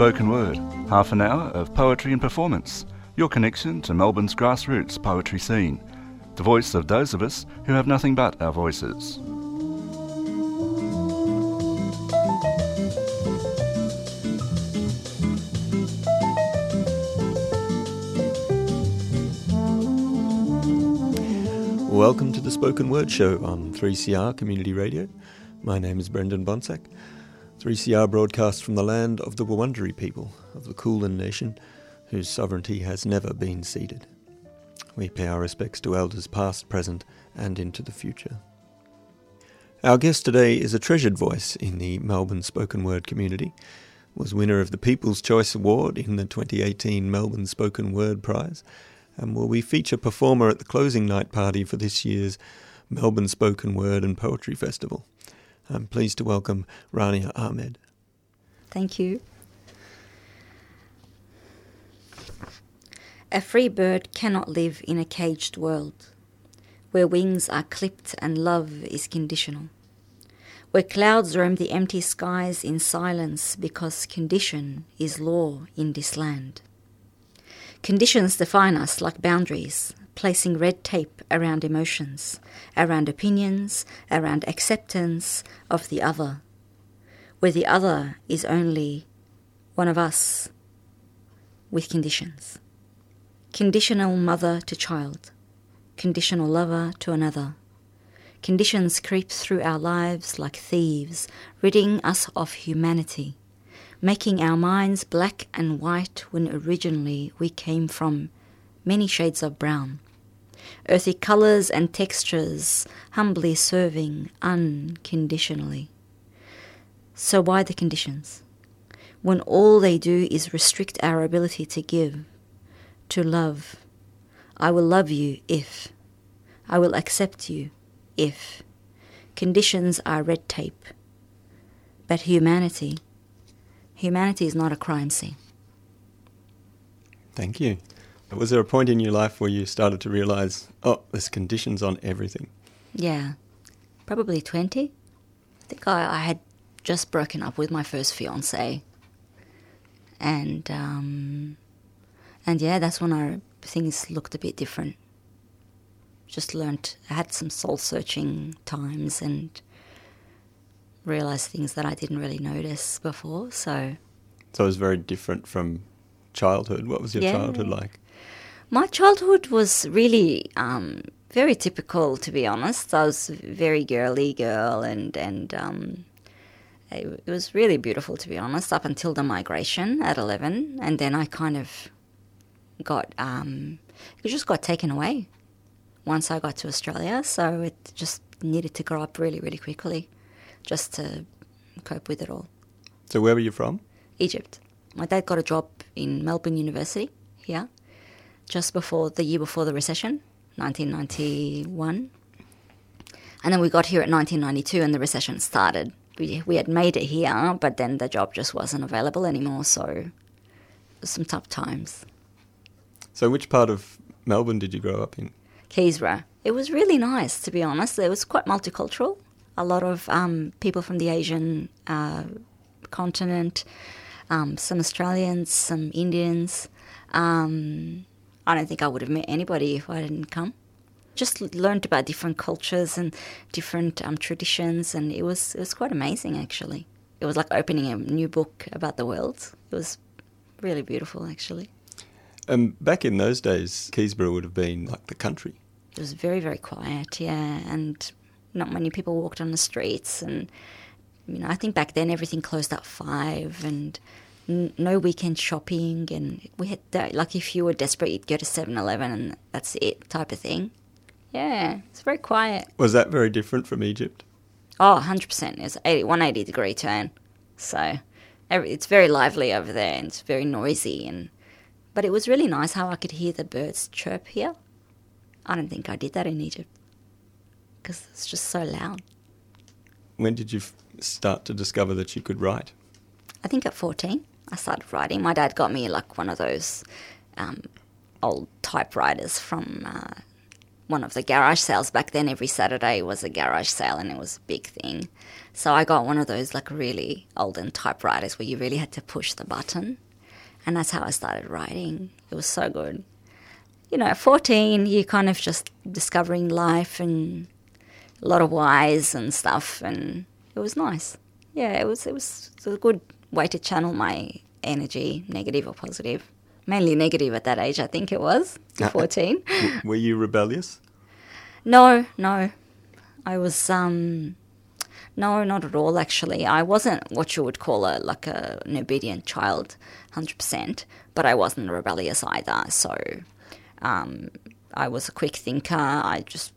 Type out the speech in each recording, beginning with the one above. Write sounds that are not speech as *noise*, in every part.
spoken word, half an hour of poetry and performance, your connection to Melbourne's grassroots poetry scene, the voice of those of us who have nothing but our voices. Welcome to the Spoken Word Show on 3CR Community Radio. My name is Brendan Bonsack. 3CR broadcasts from the land of the Wurundjeri people of the Kulin Nation, whose sovereignty has never been ceded. We pay our respects to elders past, present, and into the future. Our guest today is a treasured voice in the Melbourne spoken word community, was winner of the People's Choice Award in the 2018 Melbourne Spoken Word Prize, and will be feature performer at the closing night party for this year's Melbourne Spoken Word and Poetry Festival. I'm pleased to welcome Rania Ahmed. Thank you. A free bird cannot live in a caged world where wings are clipped and love is conditional, where clouds roam the empty skies in silence because condition is law in this land. Conditions define us like boundaries, placing red tape around emotions, around opinions, around acceptance of the other, where the other is only one of us with conditions. Conditional mother to child, conditional lover to another. Conditions creep through our lives like thieves, ridding us of humanity making our minds black and white when originally we came from many shades of brown. Earthy colours and textures, humbly serving unconditionally. So, why the conditions? When all they do is restrict our ability to give, to love. I will love you if. I will accept you if. Conditions are red tape. But humanity, humanity is not a crime scene. Thank you. Was there a point in your life where you started to realize, oh, there's conditions on everything? Yeah, probably 20. I think I, I had just broken up with my first fiance. And, um, and yeah, that's when our things looked a bit different. Just learnt, I had some soul searching times and realized things that I didn't really notice before. So, so it was very different from childhood. What was your yeah. childhood like? My childhood was really um, very typical, to be honest. I was a very girly girl, and and um, it, it, was really beautiful, to be honest, up until the migration at eleven, and then I kind of got um, it just got taken away once I got to Australia. So it just needed to grow up really, really quickly just to cope with it all. So, where were you from? Egypt. My dad got a job in Melbourne University here just before the year before the recession, 1991. And then we got here at 1992 and the recession started. We, we had made it here, but then the job just wasn't available anymore, so some tough times. So, which part of Melbourne did you grow up in? Keysborough. It was really nice, to be honest. It was quite multicultural a lot of um, people from the Asian uh, continent, um, some Australians, some Indians. Um, I don't think I would have met anybody if I didn't come. Just learned about different cultures and different um, traditions, and it was it was quite amazing actually. It was like opening a new book about the world. It was really beautiful actually. Um, back in those days, Keysborough would have been like the country. It was very, very quiet, yeah, and not many people walked on the streets, and you know, I think back then everything closed at five, and n- no weekend shopping, and we had that, like if you were desperate, you'd go to 7-Eleven, and that's it, type of thing. Yeah, it's very quiet. Was that very different from Egypt? Oh, 100%. It's a 180 degree turn. So every, it's very lively over there and it's very noisy. and But it was really nice how I could hear the birds chirp here. I don't think I did that in Egypt because it's just so loud. When did you f- start to discover that you could write? I think at 14, I started writing. My dad got me like one of those um, old typewriters from uh, one of the garage sales back then. Every Saturday was a garage sale, and it was a big thing. So I got one of those like really olden typewriters where you really had to push the button, and that's how I started writing. It was so good. You know, at 14, you're kind of just discovering life and a lot of whys and stuff, and it was nice. Yeah, it was it was, it was a good way to channel my energy, negative or positive. Mainly negative at that age, I think it was, *laughs* 14. Were you rebellious? No, no. I was um no, not at all actually. I wasn't what you would call a like a, an obedient child 100%, but I wasn't rebellious either. So um, I was a quick thinker. I just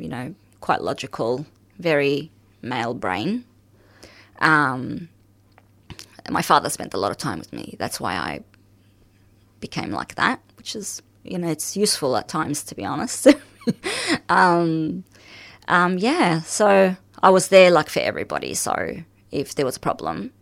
you know, quite logical, very male brain. Um, my father spent a lot of time with me. That's why I became like that, which is, you know, it's useful at times, to be honest. *laughs* um, um, yeah, so I was there like for everybody. So if there was a problem,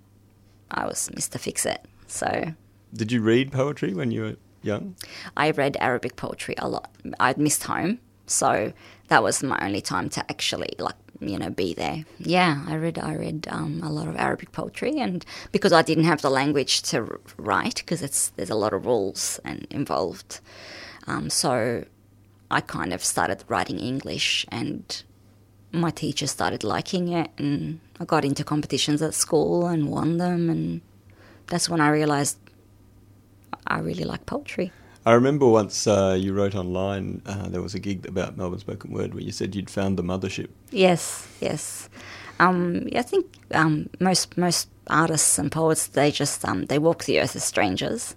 I was Mr. Fix It. So. Did you read poetry when you were young? I read Arabic poetry a lot. I'd missed home, so that was my only time to actually like you know be there. Yeah, I read I read um, a lot of Arabic poetry, and because I didn't have the language to write, because it's there's a lot of rules and involved, um, so I kind of started writing English, and my teacher started liking it, and I got into competitions at school and won them, and that's when I realized I really like poetry. I remember once uh, you wrote online, uh, there was a gig about Melbourne Spoken Word where you said you'd found the mothership. Yes, yes. Um, I think um, most most artists and poets they just um, they walk the earth as strangers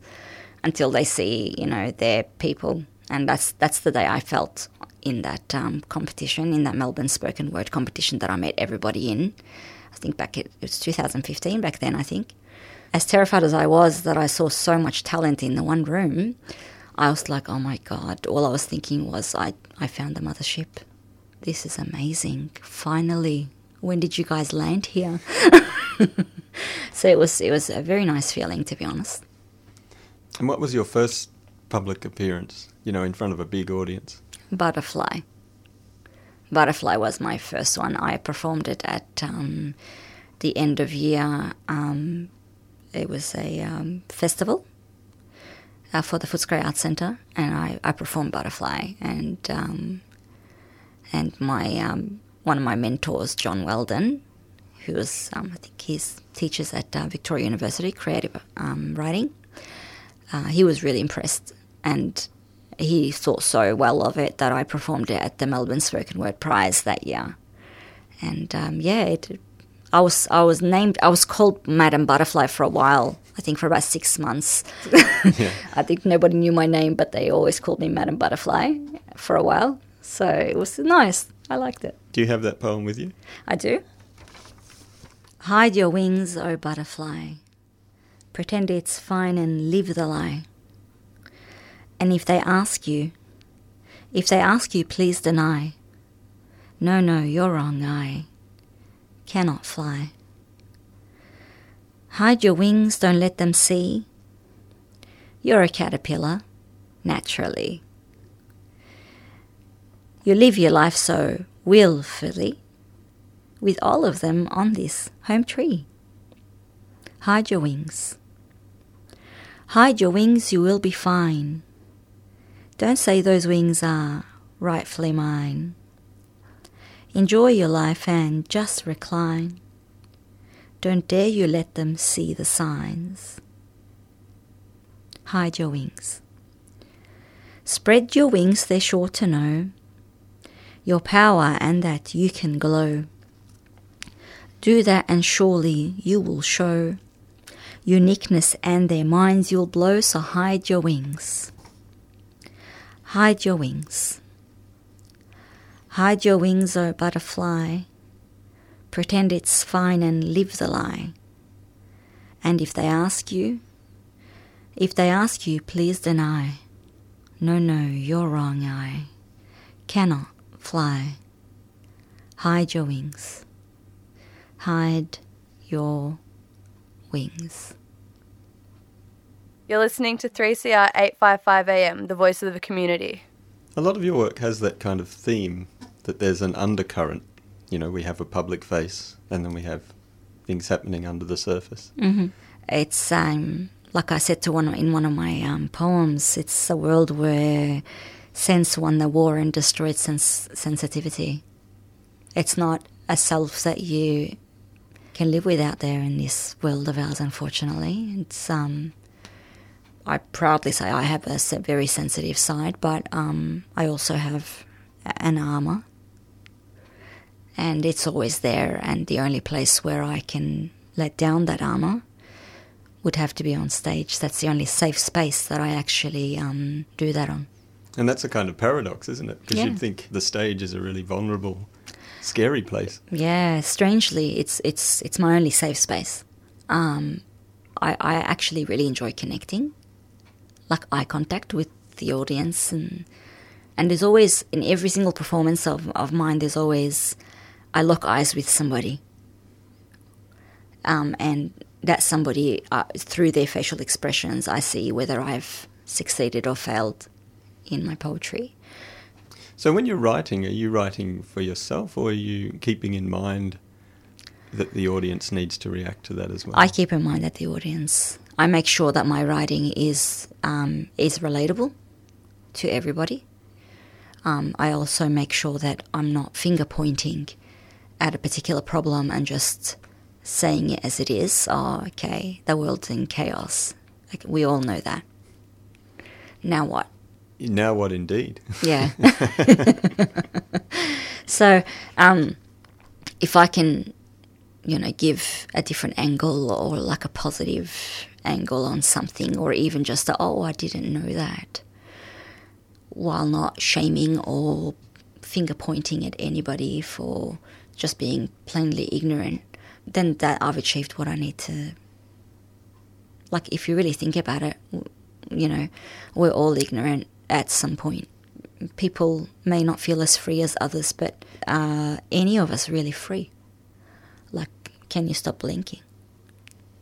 until they see you know their people, and that's that's the day I felt in that um, competition in that Melbourne Spoken Word competition that I met everybody in. I think back it, it was 2015 back then I think. As terrified as I was that I saw so much talent in the one room, I was like, oh my God. All I was thinking was, I, I found the mothership. This is amazing. Finally. When did you guys land here? *laughs* so it was it was a very nice feeling to be honest. And what was your first public appearance, you know, in front of a big audience? Butterfly. Butterfly was my first one. I performed it at um, the end of year. Um, it was a um, festival uh, for the Footscray Arts Centre, and I, I performed Butterfly, and um, and my um, one of my mentors, John Weldon, who was um, I think he's teaches at uh, Victoria University creative um, writing. Uh, he was really impressed, and he thought so well of it that I performed it at the Melbourne Spoken Word Prize that year, and um, yeah, it, I was I was named I was called Madam Butterfly for a while I think for about six months. *laughs* yeah. *laughs* I think nobody knew my name, but they always called me Madam Butterfly for a while. So it was nice. I liked it. Do you have that poem with you? I do. Hide your wings, O butterfly. Pretend it's fine and live the lie. And if they ask you, if they ask you, please deny. No, no, you're wrong, I cannot fly. Hide your wings, don't let them see. You're a caterpillar, naturally. You live your life so willfully, with all of them on this home tree. Hide your wings. Hide your wings, you will be fine. Don't say those wings are rightfully mine. Enjoy your life and just recline. Don't dare you let them see the signs. Hide your wings. Spread your wings, they're sure to know your power and that you can glow. Do that, and surely you will show uniqueness, and their minds you'll blow. So hide your wings. Hide your wings. Hide your wings, O butterfly pretend it's fine and live the lie. And if they ask you, if they ask you, please deny. No, no, you're wrong, I cannot fly. Hide your wings. Hide your wings. You're listening to 3CR 855 AM, the voice of the community. A lot of your work has that kind of theme that there's an undercurrent. You know, we have a public face and then we have things happening under the surface. Mm-hmm. It's um, like I said to one in one of my um, poems. It's a world where sense won the war and destroyed sens- sensitivity. It's not a self that you can live with out there in this world of ours. Unfortunately, it's um, I proudly say I have a very sensitive side, but um, I also have an armor, and it's always there. And the only place where I can let down that armor would have to be on stage. That's the only safe space that I actually um, do that on. And that's a kind of paradox, isn't it? Because Yeah. you'd think the stage is a really vulnerable, scary place. Yeah, strangely, it's it's it's my only safe space. Um, I I actually really enjoy connecting, like eye contact with the audience, and and there's always in every single performance of of mine, there's always I lock eyes with somebody, um, and that somebody uh, through their facial expressions, I see whether I've succeeded or failed in my poetry. So when you're writing, are you writing for yourself or are you keeping in mind that the audience needs to react to that as well? I keep in mind that the audience. I make sure that my writing is um, is relatable to everybody. Um, I also make sure that I'm not finger pointing at a particular problem and just saying it as it is. Oh, okay, the world's in chaos. Like, we all know that. Now what? Now what indeed? Yeah. *laughs* *laughs* so, um, if I can, you know, give a different angle or like a positive angle on something, or even just a, oh, I didn't know that, while not shaming or finger pointing at anybody for just being plainly ignorant, then that I've achieved what I need to. Like, if you really think about it, you know, we're all ignorant at some point. People may not feel as free as others, but uh, any of us really free? Like, can you stop blinking?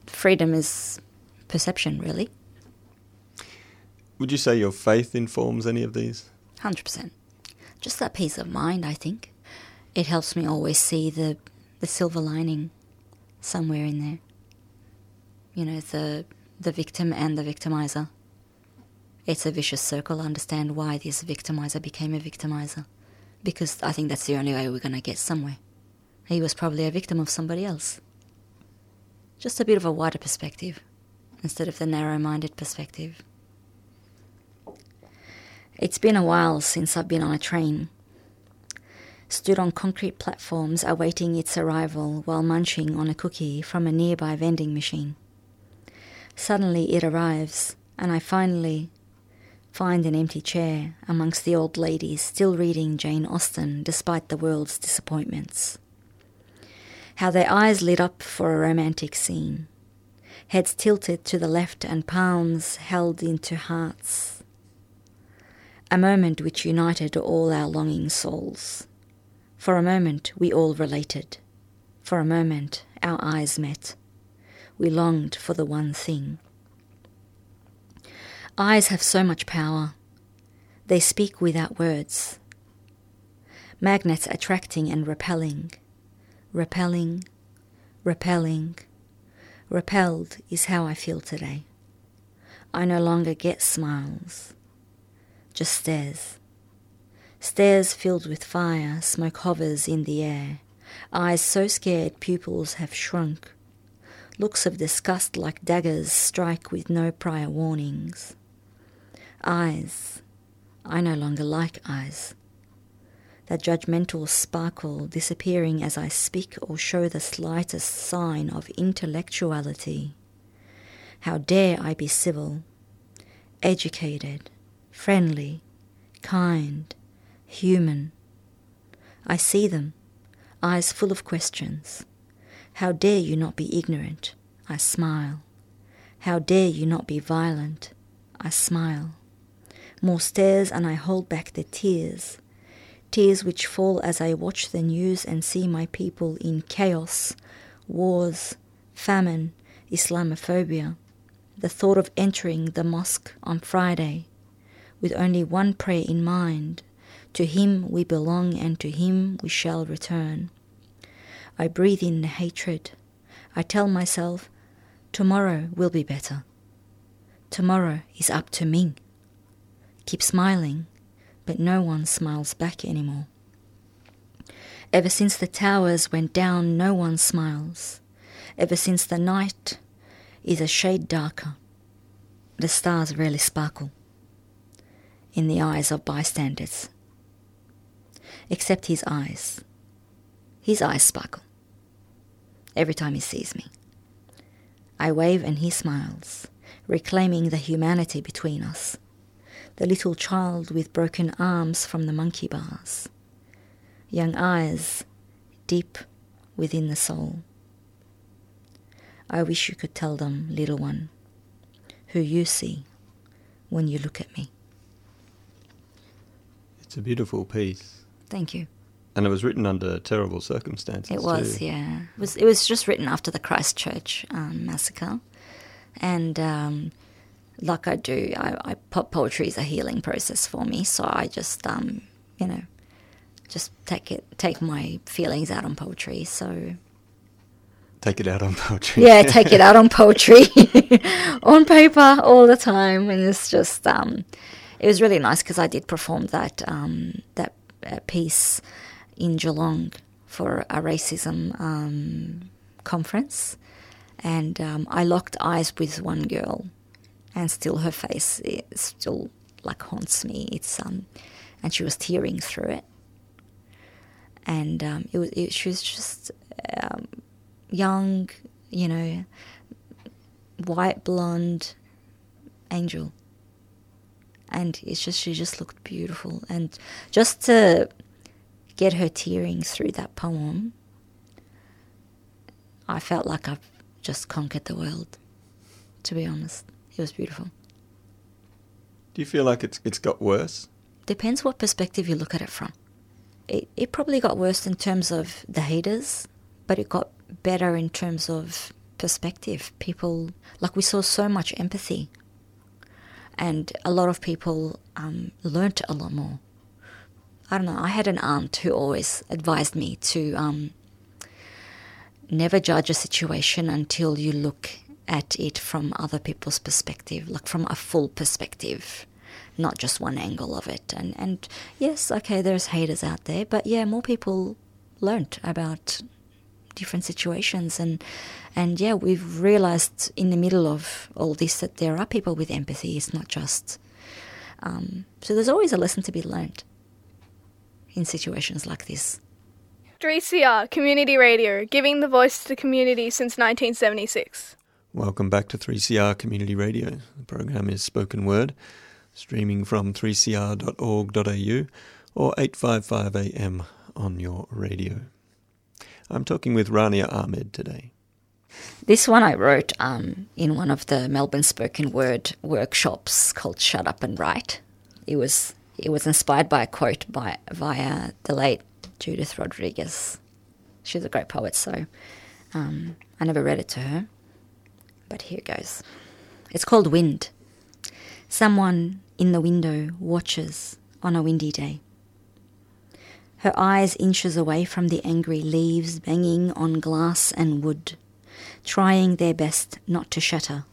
Freedom is perception, really. Would you say your faith informs any of these? 100%. Just that peace of mind, I think. It helps me always see the, the silver lining somewhere in there. You know, the, the victim and the victimizer. It's a vicious circle. I Understand why this victimizer became a victimizer. Because I think that's the only way we're going to get somewhere. He was probably a victim of somebody else. Just a bit of a wider perspective instead of the narrow minded perspective. It's been a while since I've been on a train. Stood on concrete platforms awaiting its arrival while munching on a cookie from a nearby vending machine. Suddenly it arrives, and I finally find an empty chair amongst the old ladies still reading Jane Austen despite the world's disappointments. How their eyes lit up for a romantic scene, heads tilted to the left and palms held into hearts a moment which united all our longing souls. For a moment we all related. For a moment our eyes met. We longed for the one thing. Eyes have so much power. They speak without words. Magnets attracting and repelling. Repelling, repelling. Repelled is how I feel today. I no longer get smiles just stares. Stares filled with fire, smoke hovers in the air. Eyes so scared pupils have shrunk. Looks of disgust like daggers strike with no prior warnings. Eyes. I no longer like eyes. That judgmental sparkle disappearing as I speak or show the slightest sign of intellectuality. How dare I be civil, educated, friendly, kind, human. I see them, eyes full of questions. How dare you not be ignorant? I smile. How dare you not be violent? I smile. More stares, and I hold back the tears. Tears which fall as I watch the news and see my people in chaos, wars, famine, Islamophobia. The thought of entering the mosque on Friday with only one prayer in mind To Him we belong and to Him we shall return. I breathe in hatred. I tell myself, tomorrow will be better. Tomorrow is up to me. Keep smiling, but no one smiles back anymore. Ever since the towers went down, no one smiles. Ever since the night is a shade darker, the stars rarely sparkle in the eyes of bystanders. Except his eyes. His eyes sparkle every time he sees me. I wave and he smiles, reclaiming the humanity between us. The little child with broken arms from the monkey bars. Young eyes deep within the soul. I wish you could tell them, little one, who you see when you look at me. It's a beautiful piece. Thank you. And it was written under terrible circumstances. It was, too. yeah. It was, it was just written after the Christchurch um, massacre. And um, like I do, I, I, poetry is a healing process for me. So I just, um, you know, just take it, take my feelings out on poetry. So Take it out on poetry. yeah, take it out on *laughs* poetry, *laughs* on paper all the time, and it's just um, it was really nice because I did perform that um, that piece in Geelong for a racism um, conference, and um, I locked eyes with one girl, and still her face still like haunts me. It's um, and she was tearing through it, and um, it was it, she was just um, young, you know, white blonde angel. And it's just she just looked beautiful, and just to get her tearing through that poem, I felt like I've just conquered the world. To be honest, it was beautiful. Do you feel like it's it's got worse? Depends what perspective you look at it from. It it probably got worse in terms of the haters, but it got better in terms of perspective. People, like we saw so much empathy, and a lot of people um, learnt a lot more. I don't know. I had an aunt who always advised me to um, never judge a situation until you look at it from other people's perspective, like from a full perspective, not just one angle of it. And and yes, okay, there's haters out there, but yeah, more people learnt about different situations and and yeah we've realized in the middle of all this that there are people with empathy it's not just um, so there's always a lesson to be learned in situations like this 3CR Community Radio, giving the voice to the community since 1976. Welcome back to 3CR Community Radio. The program is Spoken Word, streaming from 3cr.org.au or 855 AM on your radio. I'm talking with Rania Ahmed today. This one I wrote um, in one of the Melbourne spoken word workshops called "Shut Up and Write." It was it was inspired by a quote by via the late Judith Rodriguez. She's a great poet, so um, I never read it to her, but here goes. It's called "Wind." Someone in the window watches on a windy day her eyes inches away from the angry leaves banging on glass and wood, trying their best not to shatter.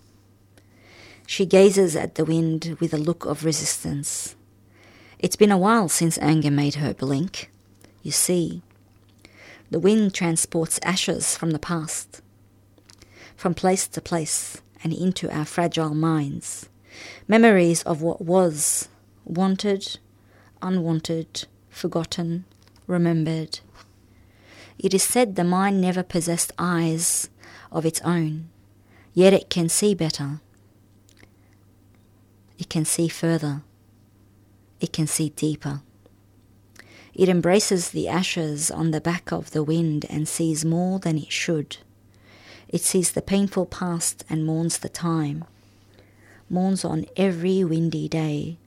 She gazes at the wind with a look of resistance. It's been a while since anger made her blink. You see, the wind transports ashes from the past, from place to place and into our fragile minds, memories of what was, wanted, unwanted, forgotten, remembered. It is said the mind never possessed eyes of its own, yet it can see better. It can see further. It can see deeper. It embraces the ashes on the back of the wind and sees more than it should. It sees the painful past and mourns the time, mourns on every windy day,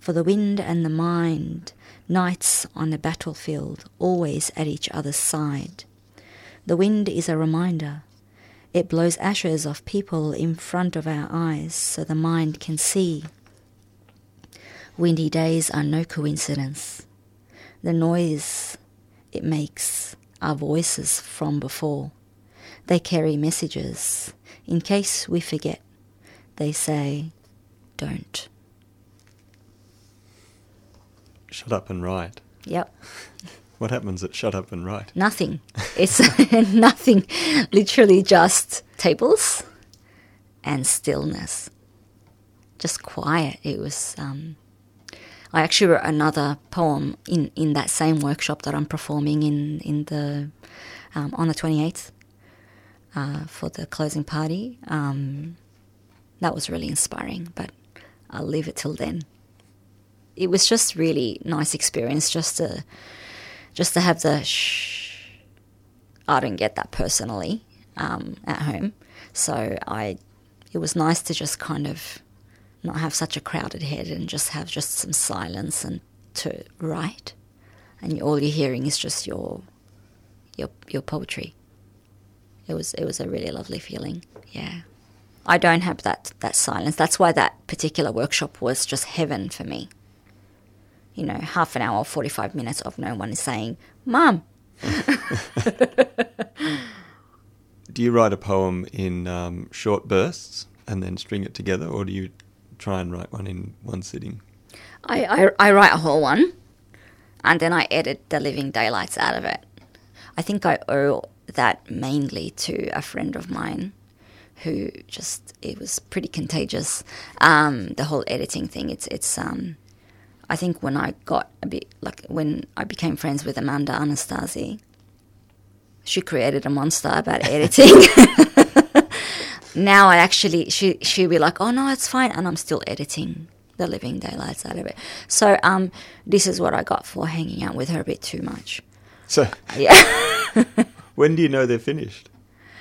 for the wind and the mind Knights on the battlefield, always at each other's side. The wind is a reminder. It blows ashes of people in front of our eyes so the mind can see. Windy days are no coincidence. The noise it makes are voices from before. They carry messages. In case we forget, they say, don't. Shut up and write. Yep. *laughs* What happens at shut up and write? Nothing. It's *laughs* nothing. Literally just tables and stillness. Just quiet. It was. Um, I actually wrote another poem in, in that same workshop that I'm performing in in the um, on the 28th uh, for the closing party. Um, that was really inspiring, but I'll leave it till then. It was just really nice experience just to just to have the shh. I don't get that personally um, at home, so I it was nice to just kind of not have such a crowded head and just have just some silence and to write, and all you're hearing is just your your your poetry. It was it was a really lovely feeling. Yeah. I don't have that that silence. That's why that particular workshop was just heaven for me. You know, half an hour, forty five minutes of no one saying, "Mum." *laughs* Do you write a poem in um, short bursts and then string it together, or do you try and write one in one sitting? I, I, I write a whole one, and then I edit the living daylights out of it. I think I owe that mainly to a friend of mine who just it was pretty contagious. Um, the whole editing thing. It's it's. Um, I think when I got a bit like when I became friends with Amanda Anastasi, she created a monster about *laughs* editing. *laughs* now I actually she she'll be like, oh no, it's fine, and I'm still editing the living daylights out of it. So um, this is what I got for hanging out with her a bit too much. So, *laughs* Yeah. when do you know they're finished?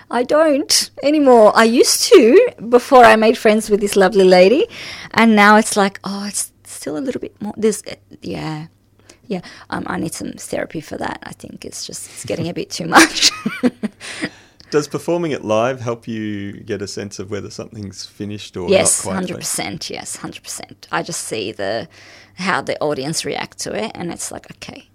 I don't anymore. I used to before I made friends with this lovely lady, and now it's like, oh, it's still a little bit more. This, yeah, yeah. Um, I need some therapy for that. I think it's just it's getting a bit too much. *laughs* Does performing it live help you get a sense of whether something's finished or yes, not quite? hundred percent. Yes, hundred percent. I just see the how the audience react to it, and it's like okay.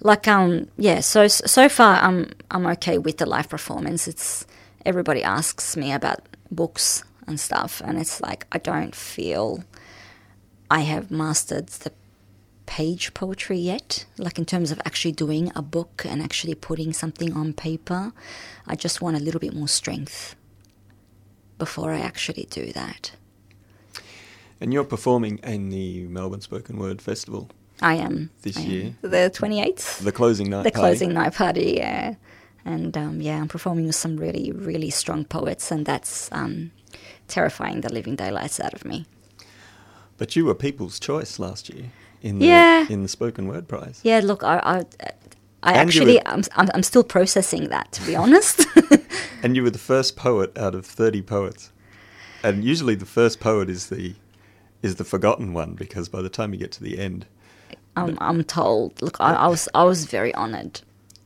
Like um yeah, so so far I'm I'm okay with the live performance. It's everybody asks me about books and stuff, and it's like I don't feel I have mastered the page poetry yet. Like in terms of actually doing a book and actually putting something on paper, I just want a little bit more strength before I actually do that. And you're performing in the Melbourne Spoken Word Festival, I am This I am. year? the twenty eighth, the closing night. the party. closing night party. Yeah, and um, yeah, I'm performing with some really really strong poets, and that's um, terrifying the living daylights out of me. But you were People's Choice last year in the Yeah. in the Spoken Word Prize. Yeah, look, I. I I actually, were- I'm, I'm, I'm still processing that, to be honest. *laughs* And you were the first poet out of 30 poets. And usually the first poet is the is the forgotten one because by the time you get to the end, I'm, I'm told. Look, I, I was I was very honoured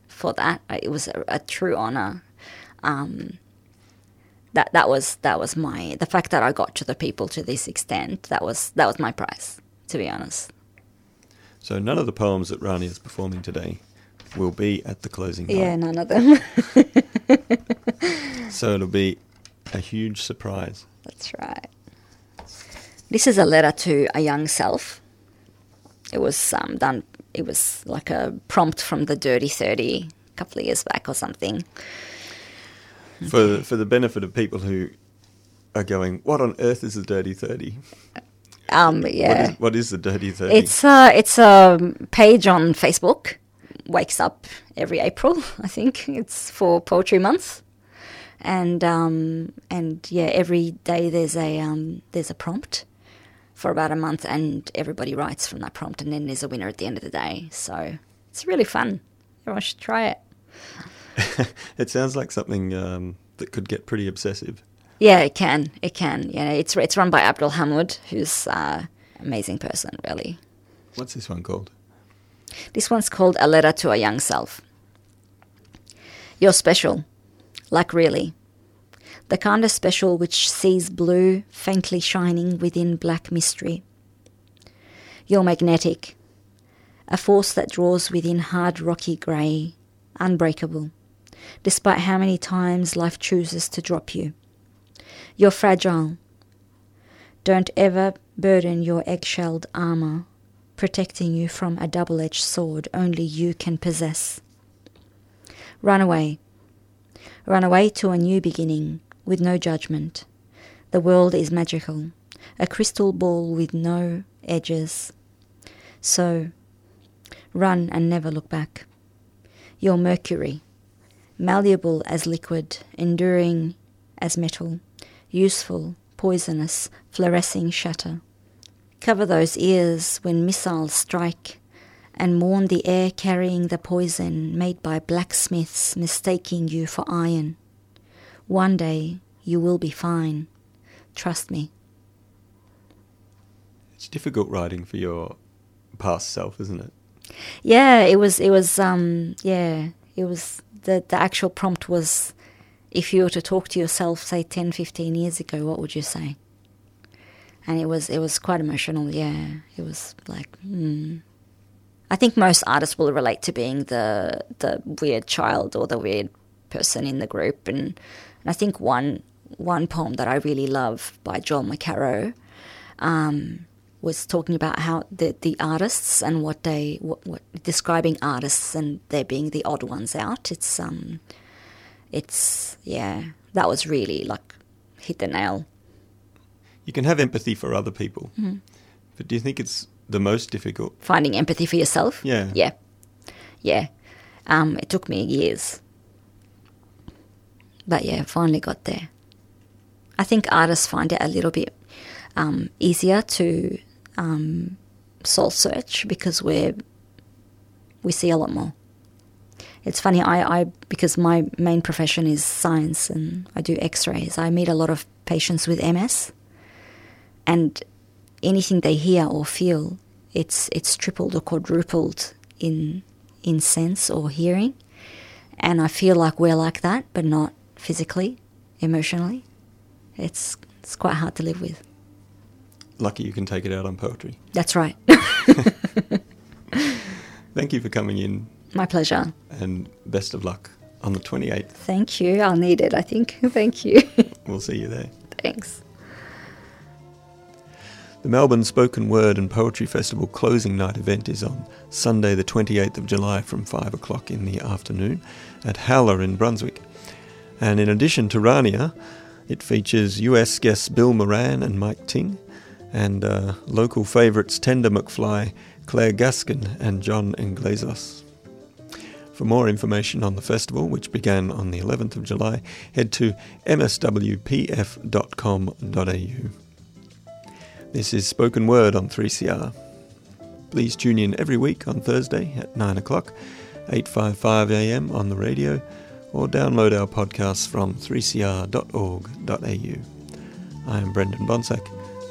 for that. It was a, a true honour. Um, that that was that was my the fact that I got to the people to this extent. That was that was my prize, to be honest. so none of the poems that Rani is performing today will be at the closing night. Yeah, none of them. *laughs* So it'll be a huge surprise. That's right. This is a letter to a young self. It was um, done. It was like a prompt from the Dirty Thirty a couple of years back or something. For for the benefit of people who are going, what on earth is the Dirty Thirty? Um, yeah. is, what is the Dirty Thirty? It's a it's a page on Facebook. Wakes up every April, *laughs* I think. It's for Poetry Month, and um, and yeah, every day there's a um, there's a prompt for about a month, and everybody writes from that prompt, and then there's a winner at the end of the day. So it's really fun. Everyone should try it. *laughs* it sounds like something um, that could get pretty obsessive. Yeah, it can. It can. Yeah, it's it's run by Abdul Hamid, who's uh, amazing person, really. What's this one called? This one's called A Letter to a Young Self. You're special, like really. The kind of special which sees blue faintly shining within black mystery. You're magnetic, a force that draws within hard rocky grey, unbreakable, despite how many times life chooses to drop you. You're fragile. Don't ever burden your egg-shelled armour, protecting you from a double-edged sword only you can possess. Run away. Run away to a new beginning, with no judgment. The world is magical, a crystal ball with no edges. So, run and never look back. You're mercury, malleable as liquid, enduring as metal, useful, poisonous, fluorescing shatter. Cover those ears when missiles strike, and mourn the air carrying the poison made by blacksmiths mistaking you for iron. One day you will be fine. Trust me. It's difficult writing for your past self, isn't it? Yeah, it was. It was. Um. Yeah, it was. The the actual prompt was, if you were to talk to yourself, say 10, 15 years ago, what would you say? And it was. It was quite emotional. Yeah, it was like. Hmm. I think most artists will relate to being the the weird child or the weird person in the group, and, and I think one one poem that I really love by Joel McKerrow um, was talking about how the the artists and what they what, what describing artists and there being the odd ones out. It's um, it's yeah, that was really like hit the nail. You can have empathy for other people, mm-hmm. but do you think it's the most difficult? Finding empathy for yourself. Yeah. Yeah. Yeah. Um, it took me years. But yeah, finally got there. I think artists find it a little bit um, easier to um, soul search because we're we see a lot more. It's funny, I, I because my main profession is science and I do X-rays. I meet a lot of patients with MS, and anything they hear or feel, it's it's tripled or quadrupled in in sense or hearing, and I feel like we're like that, but not physically, emotionally. It's it's quite hard to live with. Lucky you can take it out on poetry. That's right. *laughs* *laughs* Thank you for coming in. My pleasure. And best of luck on the 28th. Thank you. I'll need it, I think. *laughs* Thank you. we'll see you there. Thanks. The Melbourne Spoken Word and Poetry Festival closing night event is on Sunday, the 28th of July from 5 o'clock in the afternoon at Howler in Brunswick. And in addition to Rania, it features US guests Bill Moran and Mike Ting, and uh, local favourites Tender McFly, Claire Gaskin, and John Inglesas. For more information on the festival, which began on the 11th of July, head to mswpf.com.au. This is Spoken Word on 3CR. Please tune in every week on Thursday at 9 o'clock, 8.55am on the radio, or download our podcasts from 3cr.org.au. I am Brendan Bonsack.